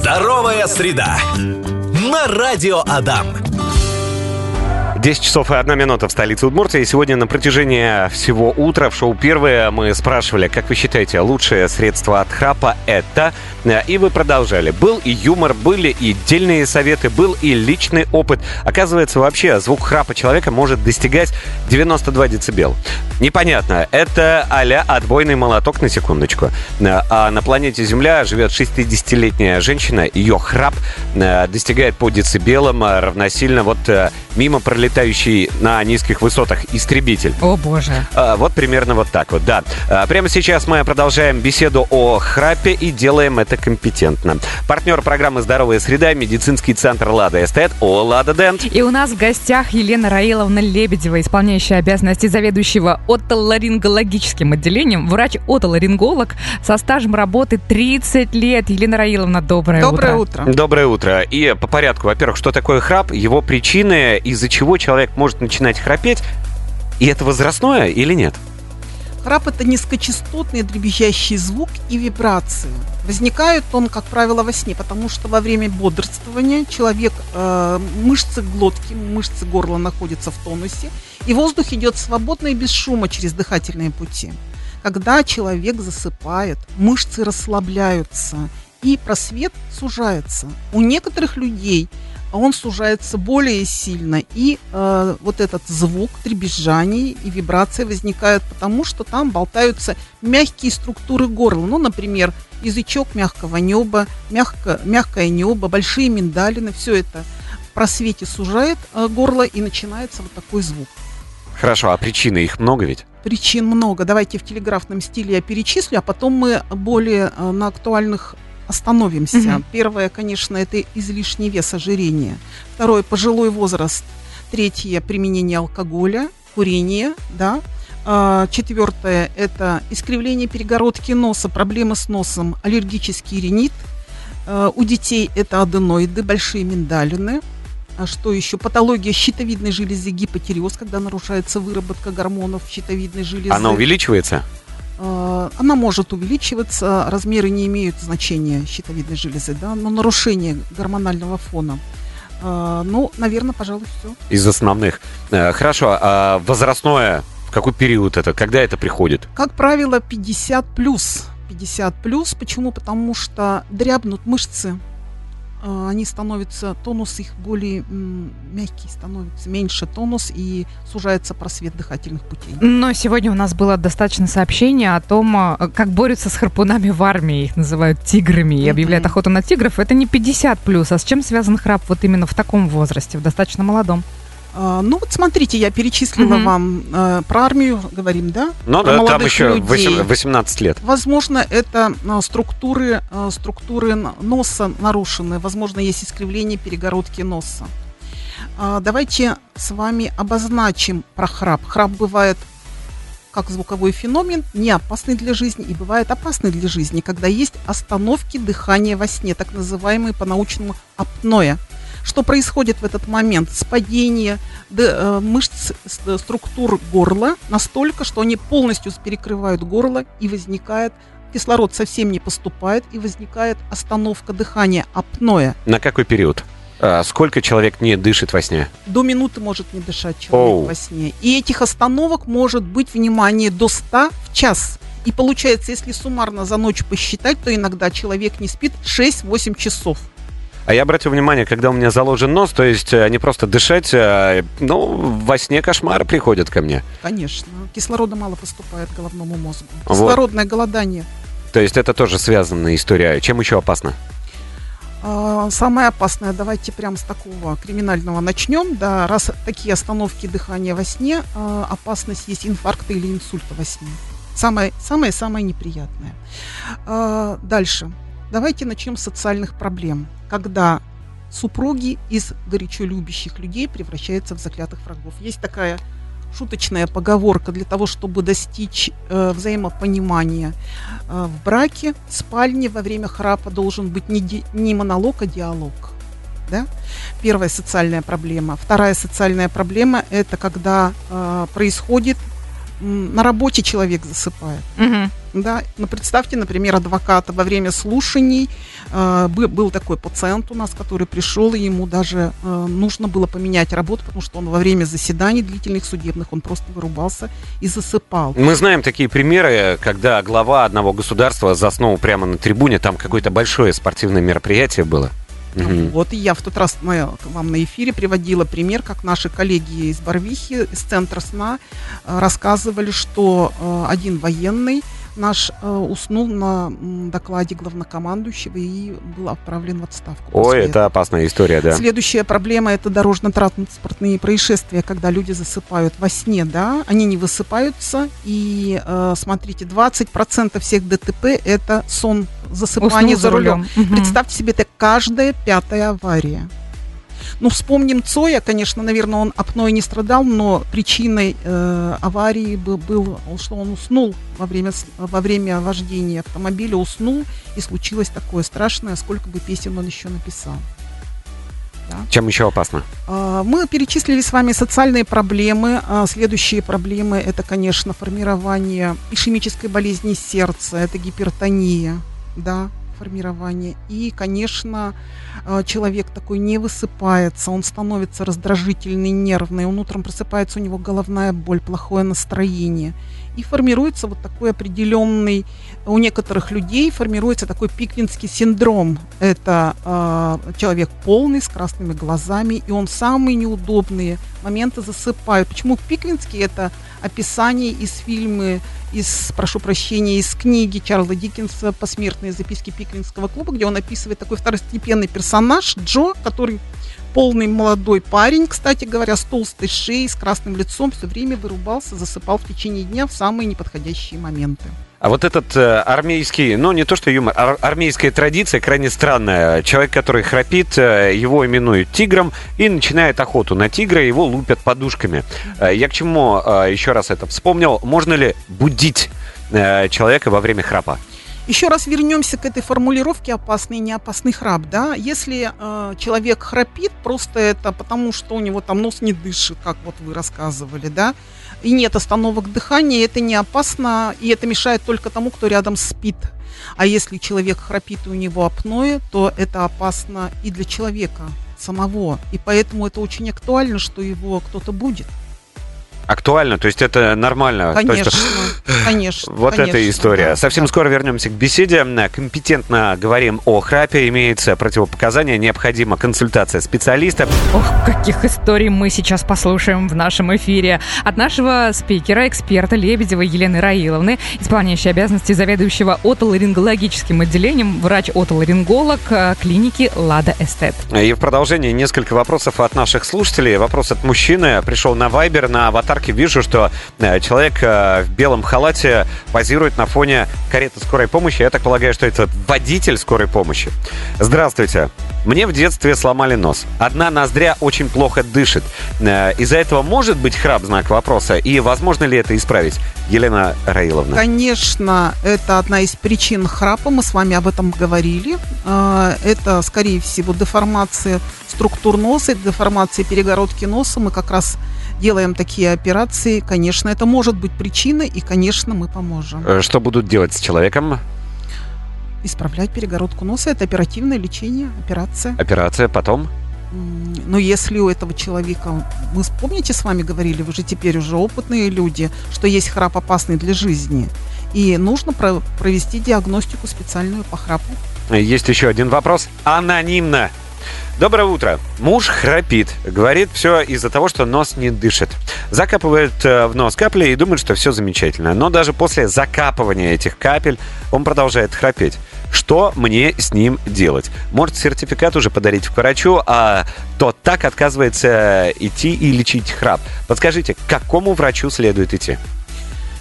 Здоровая среда. На радио Адам. 10 часов и 1 минута в столице Удмуртии. Сегодня на протяжении всего утра в шоу «Первое» мы спрашивали, как вы считаете, лучшее средство от храпа это? И вы продолжали. Был и юмор, были и дельные советы, был и личный опыт. Оказывается, вообще звук храпа человека может достигать 92 дБ. Непонятно. Это а-ля отбойный молоток на секундочку. А на планете Земля живет 60-летняя женщина. Ее храп э, достигает по децибелам равносильно вот э, мимо пролетает летающий на низких высотах истребитель. О боже. А, вот примерно вот так вот, да. А, прямо сейчас мы продолжаем беседу о храпе и делаем это компетентно. Партнер программы «Здоровая среда» медицинский центр «Лада Эстет» о «Лада Дент». И у нас в гостях Елена Раиловна Лебедева, исполняющая обязанности заведующего отоларингологическим отделением, врач-отоларинголог со стажем работы 30 лет. Елена Раиловна, доброе, доброе утро. утро. Доброе утро. И по порядку. Во-первых, что такое храп, его причины, из-за чего человек может начинать храпеть, и это возрастное или нет? Храп – это низкочастотный дребезжащий звук и вибрации. Возникает он, как правило, во сне, потому что во время бодрствования человек, э, мышцы глотки, мышцы горла находятся в тонусе, и воздух идет свободно и без шума через дыхательные пути. Когда человек засыпает, мышцы расслабляются, и просвет сужается. У некоторых людей он сужается более сильно, и э, вот этот звук дребезжаний и вибрации возникают потому, что там болтаются мягкие структуры горла. Ну, например, язычок мягкого неба, мягко, мягкое небо, большие миндалины, все это в просвете сужает э, горло, и начинается вот такой звук. Хорошо, а причины их много ведь? Причин много. Давайте в телеграфном стиле я перечислю, а потом мы более э, на актуальных остановимся. Угу. Первое, конечно, это излишний вес ожирения. Второе, пожилой возраст. Третье, применение алкоголя, курение, да. А, четвертое, это искривление перегородки носа, проблемы с носом, аллергический ринит. А, у детей это аденоиды, большие миндалины. А что еще? Патология щитовидной железы, гипотереоз, когда нарушается выработка гормонов щитовидной железы. Она увеличивается? Э, она может увеличиваться, размеры не имеют значения щитовидной железы, да, но нарушение гормонального фона. Э, ну, наверное, пожалуй, все. Из основных. Э, хорошо, а возрастное, в какой период это, когда это приходит? Как правило, 50 плюс. 50 плюс. Почему? Потому что дрябнут мышцы они становятся, тонус их более мягкий становится, меньше тонус и сужается просвет дыхательных путей. Но сегодня у нас было достаточно сообщений о том, а, как борются с харпунами в армии, их называют тиграми и объявляют охоту на тигров. Это не 50 плюс, а с чем связан храп вот именно в таком возрасте, в достаточно молодом? А, ну вот смотрите, я перечислила угу. вам э, про армию, говорим, да? Ну про да, там еще людей. 18 лет. Возможно, это э, структуры, э, структуры носа нарушены, возможно, есть искривление перегородки носа. Э, давайте с вами обозначим про храп. Храп бывает как звуковой феномен, не опасный для жизни и бывает опасный для жизни, когда есть остановки дыхания во сне, так называемые по-научному апноэ что происходит в этот момент? Спадение э, мышц э, структур горла настолько, что они полностью перекрывают горло и возникает кислород совсем не поступает и возникает остановка дыхания, апноэ. На какой период? А сколько человек не дышит во сне? До минуты может не дышать человек Оу. во сне. И этих остановок может быть, внимание, до 100 в час. И получается, если суммарно за ночь посчитать, то иногда человек не спит 6-8 часов. А я обратил внимание, когда у меня заложен нос, то есть э, не просто дышать, а, ну, во сне кошмары приходят ко мне. Конечно. Кислорода мало поступает головному мозгу. Кислородное вот. голодание. То есть это тоже связанная история. Чем еще опасно? А, самое опасное, давайте прямо с такого криминального начнем. Да, раз такие остановки дыхания во сне, а, опасность есть инфаркта или инсульта во сне. Самое, самое, самое неприятное. А, дальше. Давайте начнем с социальных проблем когда супруги из горячо любящих людей превращаются в заклятых врагов. Есть такая шуточная поговорка для того, чтобы достичь э, взаимопонимания э, в браке, в спальне во время храпа должен быть не, ди, не монолог, а диалог. Да? Первая социальная проблема. Вторая социальная проблема – это когда э, происходит на работе человек засыпает. Мгм. Да, ну представьте, например, адвоката во время слушаний э, бы- был такой пациент у нас, который пришел, и ему даже э, нужно было поменять работу, потому что он во время заседаний длительных судебных он просто вырубался и засыпал. Мы знаем такие примеры, когда глава одного государства заснул прямо на трибуне, там какое-то большое спортивное мероприятие было. Мгм. Вот и я в тот раз к вам на эфире приводила пример, как наши коллеги из Барвихи, из Центра сна, э, рассказывали, что э, один военный наш э, уснул на м, докладе главнокомандующего и был отправлен в отставку. Ой, это опасная история, да. Следующая проблема это дорожно-транспортные происшествия, когда люди засыпают во сне, да, они не высыпаются, и э, смотрите, 20% всех ДТП это сон, засыпание Уснул за рулем. Мгм. Представьте себе, это каждая пятая авария. Ну, вспомним Цоя, конечно, наверное, он апноэ не страдал, но причиной э, аварии был, был, что он уснул во время, во время вождения автомобиля, уснул, и случилось такое страшное, сколько бы песен он еще написал. Чем еще опасно? А, Мы перечислили с вами социальные проблемы. А, Следующие проблемы это, конечно, формирование ишемической болезни сердца, это гипертония, да, формирование. И, конечно, а, человек такой не высыпается, он становится раздражительный, нервный, он утром просыпается, у него головная боль, плохое настроение. И формируется вот такой определенный, у некоторых людей формируется такой пиквинский синдром. Это а, человек полный, с красными глазами, и он самые неудобные моменты засыпает. Почему пиквинский? Это описание из фильма, из, прошу прощения, из книги Чарльза Диккенса «Посмертные записки Пиквинского клуба», где он описывает такой второстепенный персонаж Джо, который полный молодой парень, кстати говоря, с толстой шеей, с красным лицом, все время вырубался, засыпал в течение дня в самые неподходящие моменты. А вот этот э, армейский, ну не то что юмор, ар- армейская традиция крайне странная. Человек, который храпит, э, его именуют тигром и начинает охоту на тигра, его лупят подушками. Э, Я к чему э, еще раз это вспомнил? Можно ли будить э, человека во время храпа? Еще раз вернемся к этой формулировке опасный и неопасный храп. Да? Если э, человек храпит, просто это потому, что у него там нос не дышит, как вот вы рассказывали, да, и нет остановок дыхания, это не опасно, и это мешает только тому, кто рядом спит. А если человек храпит и у него апноэ, то это опасно и для человека самого. И поэтому это очень актуально, что его кто-то будет. Актуально, то есть это нормально. То есть, Конечно, конечно. Вот конечно, эта история. да, Совсем да. скоро вернемся к беседе. Компетентно говорим о храпе. Имеется противопоказания. Необходима консультация специалиста. Ох, каких историй мы сейчас послушаем в нашем эфире. От нашего спикера, эксперта Лебедевой Елены Раиловны, исполняющей обязанности заведующего отоларингологическим отделением, врач-отоларинголог э, клиники Лада Эстет. И в продолжении несколько вопросов от наших слушателей. Вопрос от мужчины. Пришел на Вайбер. На аватарке вижу, что э, человек э, в белом халате позирует на фоне кареты скорой помощи. Я так полагаю, что это водитель скорой помощи. Здравствуйте. Мне в детстве сломали нос. Одна ноздря очень плохо дышит. Э, Из-за этого может быть храп, знак вопроса? И возможно ли это исправить? Елена Раиловна. Конечно, это одна из причин храпа, мы с вами об этом говорили. Это, скорее всего, деформация структур носа, деформация перегородки носа. Мы как раз делаем такие операции. Конечно, это может быть причиной, и, конечно, мы поможем. Э, Что будут делать с человеком? Исправлять перегородку носа – это оперативное лечение, операция. Операция потом? Но если у этого человека, мы с- помните, с вами говорили, вы же теперь уже опытные люди, что есть храп опасный для жизни. И нужно про- провести диагностику специальную по храпу. Есть еще один вопрос. Анонимно. Доброе утро. Муж храпит. Говорит, все из-за того, что нос не дышит. Закапывает э, в нос капли и думает, что все замечательно. Но даже после закапывания этих капель он продолжает храпеть. Что мне с ним делать? Может, сертификат уже подарить к врачу, а тот так отказывается идти и лечить храп. Подскажите, к какому врачу следует идти?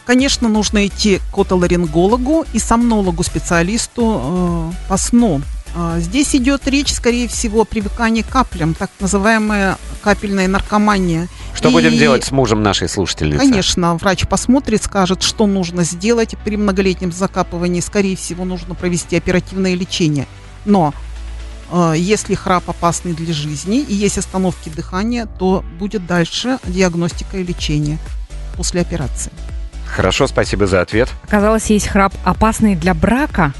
Конечно, нужно идти к отоларингологу и сомнологу, специалисту э, по сну. А, Здесь идет речь, скорее всего, о привыкании к каплям, так называемая капельная наркомания. Что И, будем делать с мужем нашей слушательницы? Конечно, врач посмотрит, скажет, что нужно сделать при многолетнем закапывании. Скорее всего, нужно провести оперативное лечение. Но э, если храп опасный для жизни и есть остановки дыхания, то будет дальше диагностика и лечение после операции. Хорошо, спасибо за ответ. Оказалось, есть храп опасный для брака.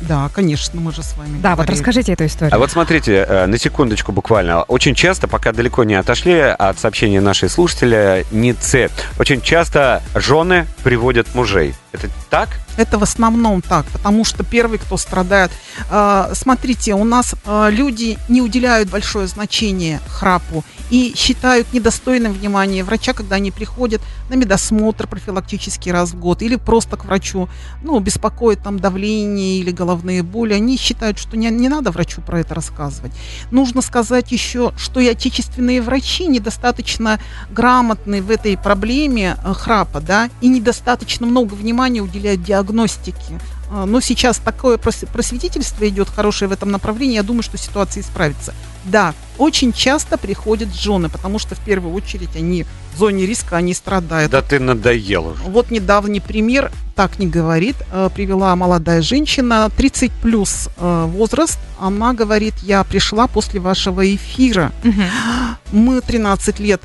Да, конечно, мы же с вами Да, вот говорили. расскажите эту историю. А вот смотрите, э, на секундочку буквально. Очень часто, пока далеко не отошли от сообщения нашей слушателя Нице, очень часто жены приводят мужей. Это так? Это в основном так, потому что первый, кто страдает... э, смотрите, у нас э, люди не уделяют большое значение храпу и считают недостойным внимания врача, когда они приходят на медосмотр профилактический раз в год или просто к врачу, ну, беспокоит там давление или головные боли. Они считают, что не, не надо врачу про это рассказывать. Нужно сказать еще, что и отечественные врачи недостаточно грамотны в этой проблеме э, храпа, да, и недостаточно много внимания уделяют диагностике. А, Но сейчас такое прос- просветительство идет хорошее в этом направлении. Я думаю, что ситуация исправится. Да, очень часто приходят жены, потому что в первую очередь они в зоне риска, они страдают. Да ты надоел уже. Вот недавний пример, так не говорит, э, привела молодая женщина, 30 плюс э, возраст. Она говорит, я пришла после вашего эфира. Мгм. Мы 13 лет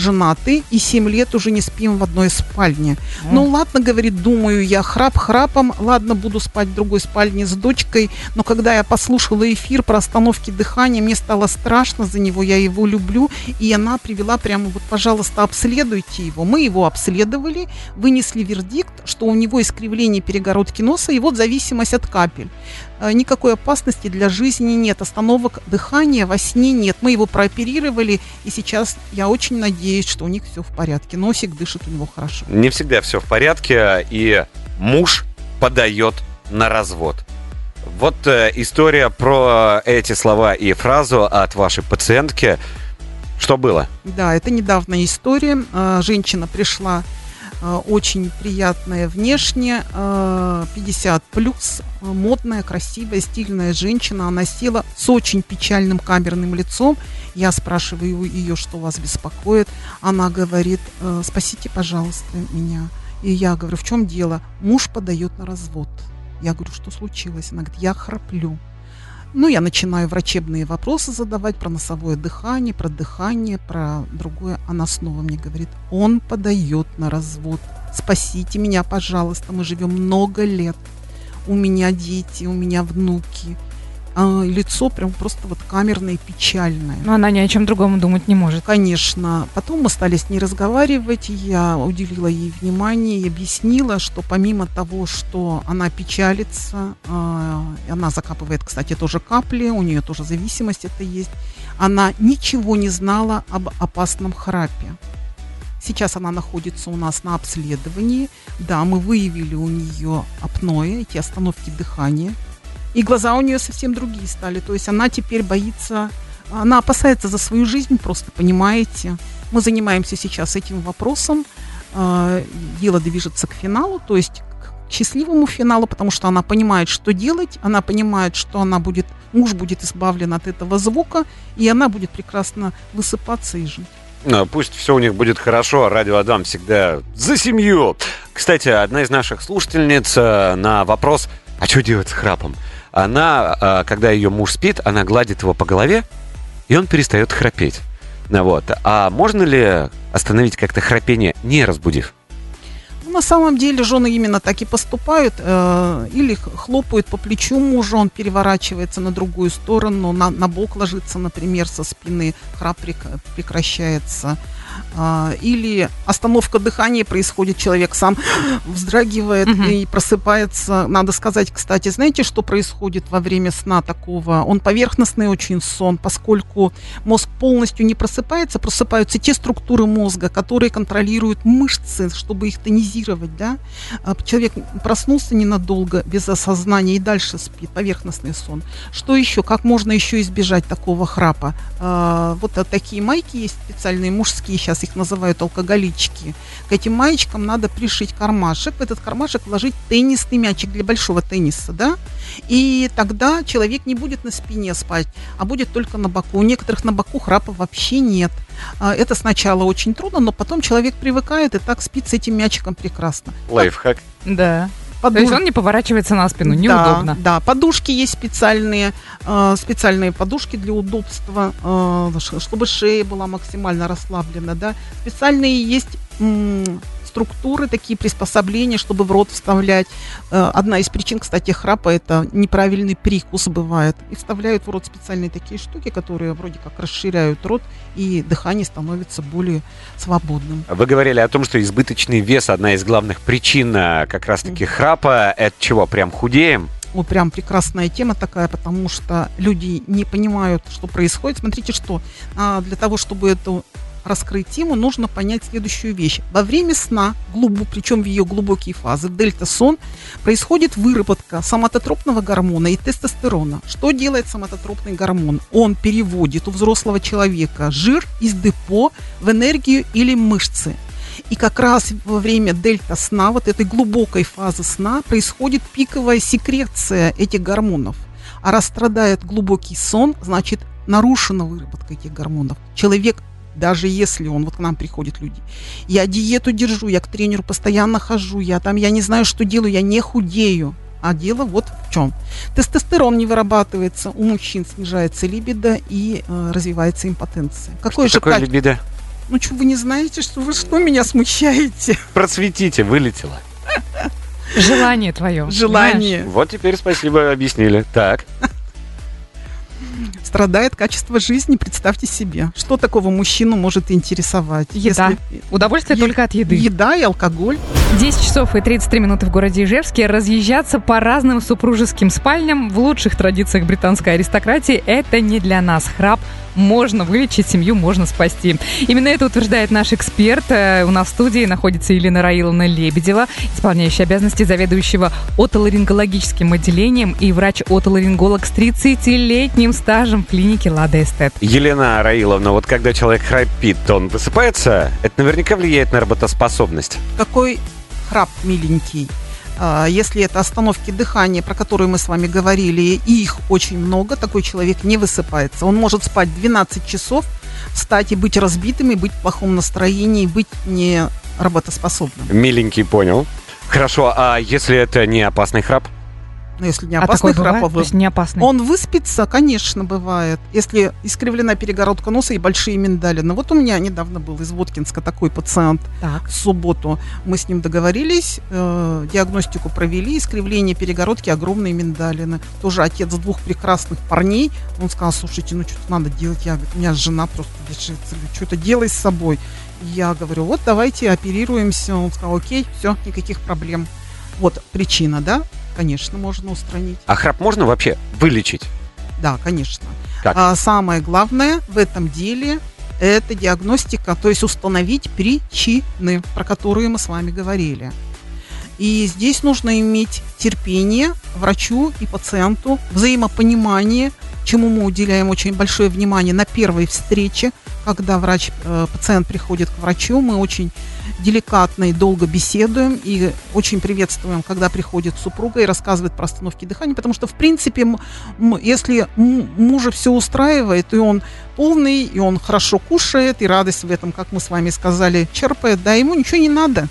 женаты и 7 лет уже не спим в одной спальне. Ну ладно, говорит, думаю я храп храпом, ладно, буду спать в другой спальне с дочкой, но когда я послушала эфир про остановки дыхания, мне стало страшно за него, я его люблю, и она привела прямо вот, пожалуйста, обследуйте его. Мы его обследовали, вынесли вердикт, что у него искривление перегородки носа и вот зависимость от капель. Э, Никакой опасности для жизни нет, остановок дыхания во сне нет. Мы его прооперировали, и сейчас я очень надеюсь, что у них все в порядке. Носик дышит у него хорошо. Не всегда все в порядке, и муж подает на развод. Вот э, история про эти слова и фразу от вашей пациентки. Что было? Да, это недавняя история. Э, Женщина пришла очень приятная внешне, э, 50 плюс, э, модная, красивая, стильная женщина. Она села с очень печальным камерным лицом. Я спрашиваю ее, что вас беспокоит. Она говорит, «Э, спасите, пожалуйста, меня. И я говорю, в чем дело? Муж подает на развод. Я говорю, что случилось? Она говорит, я храплю. Ну, я начинаю врачебные вопросы задавать про носовое дыхание, про дыхание, про другое. Она снова мне говорит, он подает на развод. Спасите меня, пожалуйста, мы живем много лет. У меня дети, у меня внуки. А, лицо прям просто вот камерное и печальное. Но она ни о чем другом думать не может. Конечно. Потом мы стали с ней разговаривать, я уделила ей внимание и объяснила, что помимо того, что она печалится, а, она закапывает, кстати, тоже капли, у нее тоже зависимость это есть, она ничего не знала об опасном храпе. Сейчас она находится у нас на обследовании. Да, мы выявили у нее апноэ, эти остановки дыхания. И глаза у нее совсем другие стали. То есть она теперь боится, она опасается за свою жизнь, просто понимаете. Мы занимаемся сейчас этим вопросом. Э, Дело движется к финалу, то есть к счастливому финалу, потому что она понимает, что делать, она понимает, что она будет, муж будет избавлен от этого звука, и она будет прекрасно высыпаться и жить. Ну, Пусть все у них будет хорошо, радио Адам всегда за семью. Кстати, одна из наших слушательниц э, на вопрос, а что делать с храпом? Она, э, когда ее муж спит, она гладит его по голове, и он перестает храпеть. Вот. А можно ли остановить как-то храпение, не разбудив? На самом деле жены именно так и поступают, э, или хлопают по плечу мужа, он переворачивается на другую сторону, на, на бок ложится, например, со спины, храп прек- прекращается. А, или остановка дыхания происходит, человек сам вздрагивает Мгм. и просыпается. Надо сказать, кстати, знаете, что происходит во время сна такого? Он поверхностный очень сон, поскольку мозг полностью не просыпается, просыпаются те структуры мозга, которые контролируют мышцы, чтобы их тонизировать, да. А Человек проснулся ненадолго, без осознания, и дальше спит, поверхностный сон. Что еще? Как можно еще избежать такого храпа? А, Вот такие майки есть специальные, мужские, сейчас их называют алкоголички. К этим маечкам надо пришить кармашек, в этот кармашек вложить теннисный мячик для большого тенниса, да, и тогда человек не будет на спине спать, а будет только на боку. У некоторых на боку храпа вообще нет. А, Это сначала очень трудно, но потом человек привыкает и так спит с этим мячиком прекрасно. Лайфхак. Да. Подуш- То есть он не поворачивается на спину, Да, неудобно. Да, подушки есть специальные, э, специальные подушки для удобства, э, чтобы шея была максимально расслаблена, да. Специальные есть структуры, такие приспособления, чтобы в рот вставлять. Э, Одна из причин, кстати, храпа – это неправильный прикус бывает. И вставляют в рот специальные такие штуки, которые вроде как расширяют рот, и дыхание становится более свободным. Вы говорили о том, что избыточный вес одна из главных причин а, как раз-таки храпа. Это чего, прям худеем? Вот прям прекрасная тема такая, потому что люди не понимают, что происходит. Смотрите, что а, для того, чтобы эту раскрыть тему, нужно понять следующую вещь. Во время сна, глубу, причем в ее глубокие фазы, дельта-сон, происходит выработка соматотропного гормона и тестостерона. Что делает соматотропный гормон? Он переводит у взрослого человека жир из депо в энергию или мышцы. И как раз во время дельта сна, вот этой глубокой фазы сна, происходит пиковая секреция этих гормонов. А раз глубокий сон, значит нарушена выработка этих гормонов. Человек даже если он, вот к нам приходят люди, я диету держу, я к тренеру постоянно хожу, я там, я не знаю, что делаю, я не худею. А дело вот в чем. Тестостерон не вырабатывается, у мужчин снижается либидо и э, развивается импотенция. Какое что же такое качество? либидо? Ну что, вы не знаете, что вы что меня смущаете? Процветите, вылетело. Желание твое. Желание. Вот теперь спасибо, объяснили. Так. Страдает качество жизни, представьте себе. Что такого мужчину может интересовать? Еда. Если- Удовольствие Е- только от еды. Еда и алкоголь. 10 часов и 33 минуты в городе Ижевске. Разъезжаться по разным супружеским спальням в лучших традициях британской аристократии – это не для нас. Храп можно вылечить, семью можно спасти. Именно это утверждает наш эксперт. Э, У нас в студии находится Елена Раиловна Лебедева, исполняющая обязанности заведующего отоларингологическим отделением и врач-отоларинголог с 30-летним стажем в клинике «Лада Эстет». Елена Раиловна, вот когда человек храпит, он высыпается, это наверняка влияет на работоспособность. Какой храп миленький. А, Если это остановки дыхания, про которые мы с вами говорили, и их очень много, такой человек не высыпается. Он может спать 12 часов, встать и быть разбитым, и быть в плохом настроении, и быть не работоспособным. Миленький понял. Хорошо, а если это не опасный храп? Но если не А опасный бывает? а То вы- есть не опасный? он выспится, конечно, бывает. Если искривлена перегородка носа и большие миндалины. Вот у меня недавно был из Воткинска такой пациент. Так. В субботу мы с ним договорились, э, диагностику провели, искривление перегородки, огромные миндалины. Тоже отец двух прекрасных парней. Он сказал, слушайте, ну что-то надо делать. Я говорю, у меня жена просто бежится. Что-то делай с собой. Я говорю, вот давайте оперируемся. Он сказал, окей, все, никаких проблем. Вот причина, да? Конечно, можно устранить. А храп можно вообще вылечить? Да, конечно. Как? А самое главное в этом деле это диагностика, то есть установить причины, про которые мы с вами говорили. И здесь нужно иметь терпение врачу и пациенту, взаимопонимание, чему мы уделяем очень большое внимание на первой встрече, когда врач, э, пациент приходит к врачу, мы очень деликатно и долго беседуем и очень приветствуем, когда приходит супруга и рассказывает про остановки дыхания, потому что, в принципе, если мужа все устраивает, и он полный, и он хорошо кушает, и радость в этом, как мы с вами сказали, черпает, да, ему ничего не надо.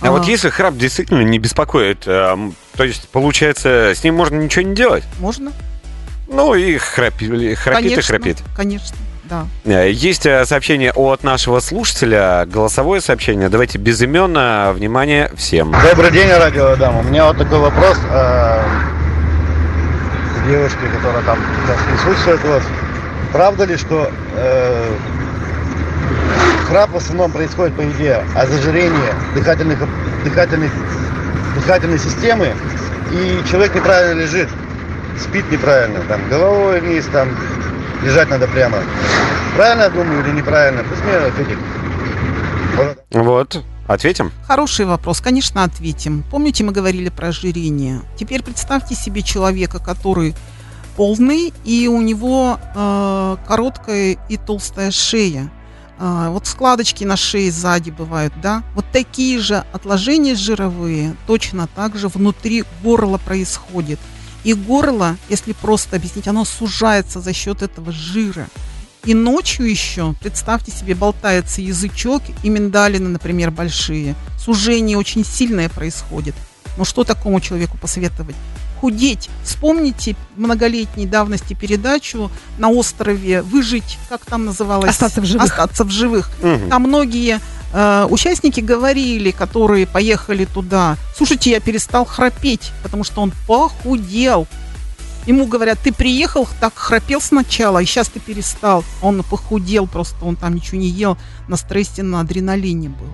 А, вот если храп действительно не беспокоит, эм, то есть, получается, с ним можно ничего не делать? Можно? Ну и храпи- храпит и конечно, храпит. Конечно, да. Э, Есть э, сообщение от нашего слушателя, голосовое сообщение. Давайте безыменно. Внимание всем. Добрый день, радио Дам. У меня вот такой вопрос э, к девушке, которая там присутствует. Вот. Правда ли, что э, храп в основном происходит, по идее, от зажирения дыхательных, дыхательных, дыхательной системы, и человек неправильно лежит, спит неправильно, там, головой вниз, там, лежать надо прямо. Правильно я думаю или неправильно? Пусть мне ответит. Вот. Ответим. Хороший вопрос, конечно, ответим. Помните, мы говорили про ожирение? Теперь представьте себе человека, который полный, и у него э, короткая и толстая шея. А, вот складочки на шее сзади бывают, да? Вот такие же отложения жировые точно так же внутри горла происходит. И горло, если просто объяснить, оно сужается за счет этого жира. И ночью еще, представьте себе, болтается язычок и миндалины, например, большие. Сужение очень сильное происходит. Но что такому человеку посоветовать? Худеть. Вспомните многолетней давности передачу на острове «Выжить», как там называлось? Остаться в живых. Остаться в живых. Мгм. Там многие Э, участники говорили, которые поехали туда, слушайте, я перестал храпеть, потому что он похудел. Ему говорят, ты приехал, так храпел сначала, и сейчас ты перестал. Он похудел просто, он там ничего не ел, на стрессе, на адреналине был.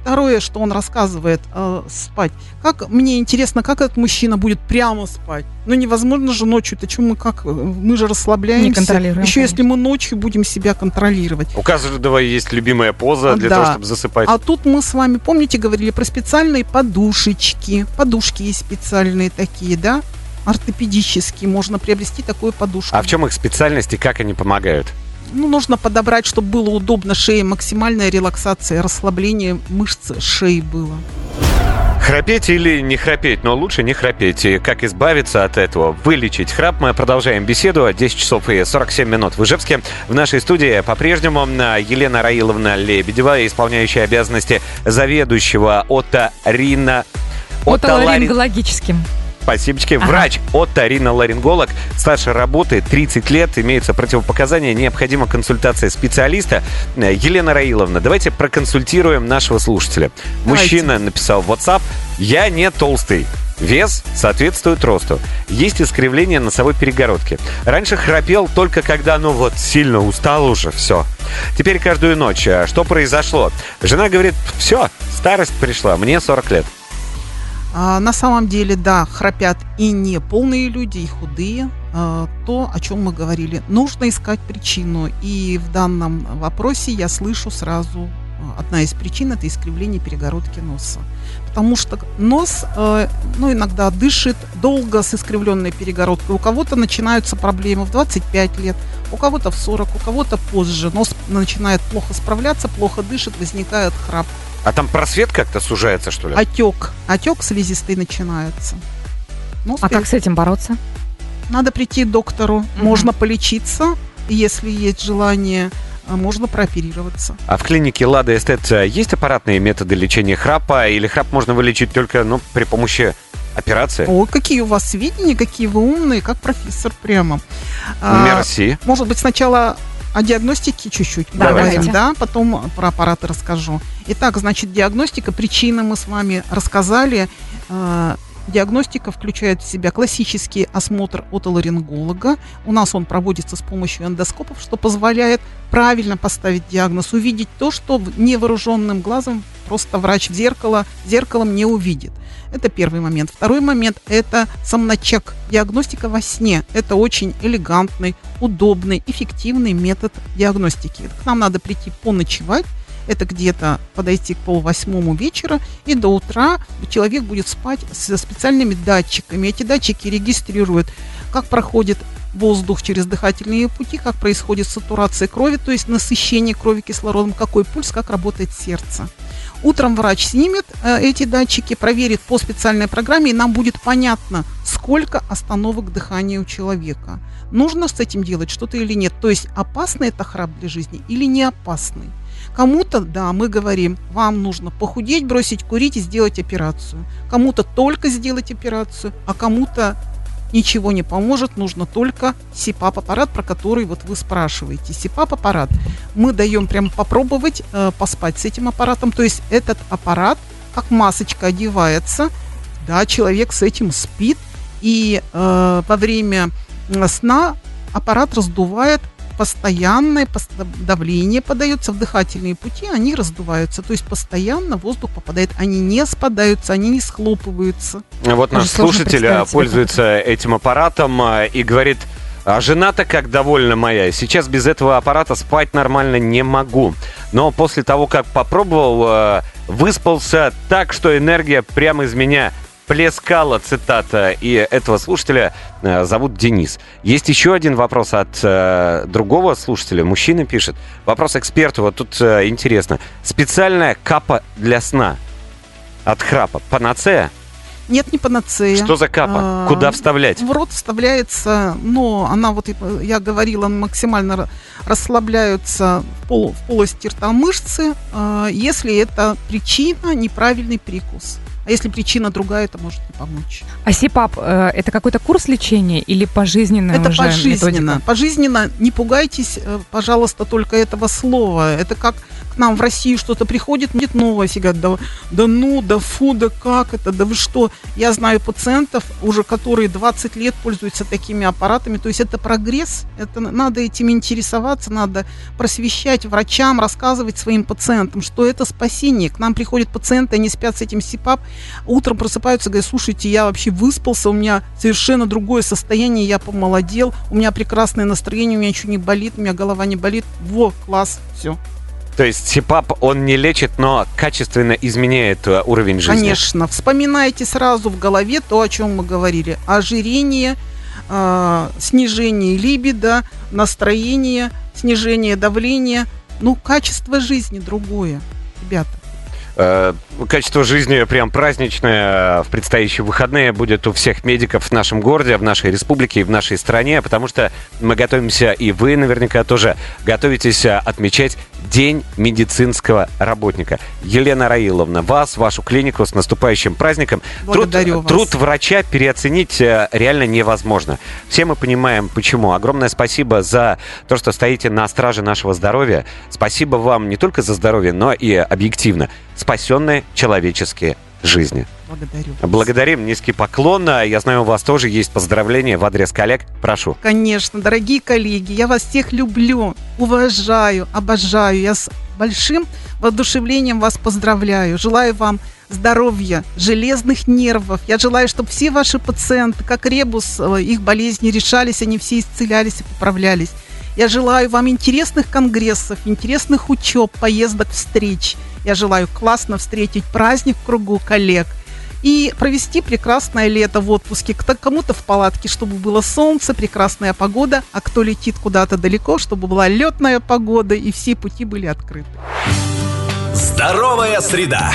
Второе, что он рассказывает, э, спать. Как мне интересно, как этот мужчина будет прямо спать? Ну невозможно же ночью, то что мы как, мы же расслабляемся. Не контролируем, Еще конечно. если мы ночью будем себя контролировать. У каждого есть любимая поза для Да. того, чтобы засыпать. А тут мы с вами, помните, говорили про специальные подушечки. Подушки есть специальные такие, да? Ортопедические. Можно приобрести такую подушку. А в чем их специальность и как они помогают? Ну, нужно подобрать, чтобы было удобно шее, максимальная релаксация, расслабление мышц шеи было. Храпеть или не храпеть, но лучше не храпеть. И как избавиться от этого, вылечить храп, мы продолжаем беседу. 10 часов и 47 минут в Ижевске. В нашей студии по-прежнему а, Елена Раиловна Лебедева, исполняющая обязанности заведующего оторина... отолари- Отоларингологическим. Спасибо. Ага. Врач оториноларинголог. Старше работы 30 лет. Имеются противопоказания. Необходима консультация специалиста. Э, Елена Раиловна, давайте проконсультируем нашего слушателя. Давайте. Мужчина написал в WhatsApp. Я не толстый. Вес соответствует росту. Есть искривление носовой перегородки. Раньше храпел только когда, ну вот, сильно устал уже, все. Теперь каждую ночь. А Что произошло? Жена говорит, все, старость пришла, мне 40 лет. А, на самом деле, да, храпят и не полные люди, и худые. А, то, о чем мы говорили, нужно искать причину. И в данном вопросе я слышу сразу а, одна из причин это искривление перегородки носа. Потому что нос, э, ну, иногда дышит долго с искривленной перегородкой. У кого-то начинаются проблемы в 25 лет, у кого-то в 40, у кого-то позже. Нос начинает плохо справляться, плохо дышит, возникает храп. А там просвет как-то сужается, что ли? Отек. Отек слизистый начинается. Ну, А как с этим бороться? Надо прийти к доктору. Мгм. Можно полечиться, если есть желание, а, можно прооперироваться. А в клинике Лада Эстет э, есть аппаратные методы лечения храпа? Или храп можно вылечить только ну, при помощи операции? Ой, какие у вас сведения, какие вы умные, как профессор прямо. А, Мерси. Может быть, сначала о диагностике чуть-чуть Давайте. поговорим, да, потом про аппараты расскажу. Итак, значит, диагностика, причины мы с вами рассказали. Диагностика включает в себя классический осмотр отоларинголога. У нас он проводится с помощью эндоскопов, что позволяет правильно поставить диагноз, увидеть то, что невооруженным глазом просто врач в зеркало, зеркалом не увидит. Это первый момент. Второй момент – это сомночек. Диагностика во сне. Это очень элегантный, удобный, эффективный метод диагностики. К нам надо прийти поночевать, это где-то подойти к полвосьмому вечера, и до утра человек будет спать со специальными датчиками. Эти датчики регистрируют, как проходит воздух через дыхательные пути, как происходит сатурация крови, то есть насыщение крови кислородом, какой пульс, как работает сердце. Утром врач снимет э, эти датчики, проверит по специальной программе, и нам будет понятно, сколько остановок дыхания у человека. Нужно с этим делать что-то или нет. То есть опасный это храп для жизни или не опасный. Кому-то, да, мы говорим, вам нужно похудеть, бросить курить и сделать операцию. Кому-то только сделать операцию, а кому-то ничего не поможет, нужно только СИПАП-аппарат, про который вот вы спрашиваете. СИПАП-аппарат мы даем прям попробовать э, поспать с этим аппаратом. То есть этот аппарат, как масочка одевается, да, человек с этим спит, и э, во время э, сна аппарат раздувает постоянное пос- давление подается в дыхательные пути, они раздуваются. То есть постоянно воздух попадает, они не спадаются, они не схлопываются. Вот наш слушатель а, пользуется этим аппаратом а, и говорит, а жена-то как довольна моя. Сейчас без этого аппарата спать нормально не могу. Но после того, как попробовал, а, выспался так, что энергия прямо из меня плескала, цитата. И этого слушателя а, зовут Денис. Есть еще один вопрос от а, другого слушателя. Мужчина пишет. Вопрос эксперту. Вот тут а, интересно. Специальная капа для сна от храпа. Панацея? Нет, не панацея. Что за капа? А, Куда вставлять? В рот вставляется, но она вот, э, я говорила, максимально ра- расслабляются в, пол, в полости рта мышцы, э, если это причина неправильный прикус. А если причина другая, это может не помочь. А СИПАП э, это какой-то курс лечения или пожизненная Это уже пожизненно. методика? Пожизненно. Не пугайтесь, э, пожалуйста, только этого слова. Это как нам в Россию что-то приходит, нет новое, говорят, да, да ну, да фу, да как это, да вы что. Я знаю пациентов, уже которые 20 лет пользуются такими аппаратами. То есть это прогресс, это надо этим интересоваться, надо просвещать врачам, рассказывать своим пациентам, что это спасение. К нам приходят пациенты, они спят с этим СИПАП, утром просыпаются, говорят, слушайте, я вообще выспался, у меня совершенно другое состояние, я помолодел, у меня прекрасное настроение, у меня ничего не болит, у меня голова не болит. Во, класс, все. То есть СИПАП, он не лечит, но качественно изменяет э, уровень жизни. Конечно. Вспоминайте сразу в голове то, о чем мы говорили. Ожирение, э, снижение либидо, настроение, снижение давления. Ну, качество жизни другое, ребята. Э, Качество жизни прям праздничное в предстоящие выходные будет у всех медиков в нашем городе, в нашей республике и в нашей стране, потому что мы готовимся, и вы наверняка тоже готовитесь э, отмечать День медицинского работника. Елена Раиловна, вас, вашу клинику с наступающим праздником. Благодарю труд, вас. труд врача переоценить э, реально невозможно. Все мы понимаем, почему. Огромное спасибо за то, что стоите на страже нашего здоровья. Спасибо вам не только за здоровье, но и объективно. Спасенные человеческие жизни. Благодарю. Благодарим, низкий поклон. А Я знаю, у вас тоже есть поздравления в адрес коллег. Прошу. Конечно, дорогие коллеги, я вас всех люблю, уважаю, обожаю. Я с большим воодушевлением вас поздравляю. Желаю вам здоровья, железных нервов. Я желаю, чтобы все ваши пациенты, как ребус, э, их болезни решались, они все исцелялись и поправлялись. Я желаю вам интересных конгрессов, интересных учеб, поездок, встреч. Я желаю классно встретить праздник в кругу коллег и провести прекрасное лето в отпуске. Кому-то в палатке, чтобы было солнце, прекрасная погода, а кто летит куда-то далеко, чтобы была летная погода и все пути были открыты. Здоровая среда.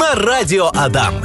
На радио Адам.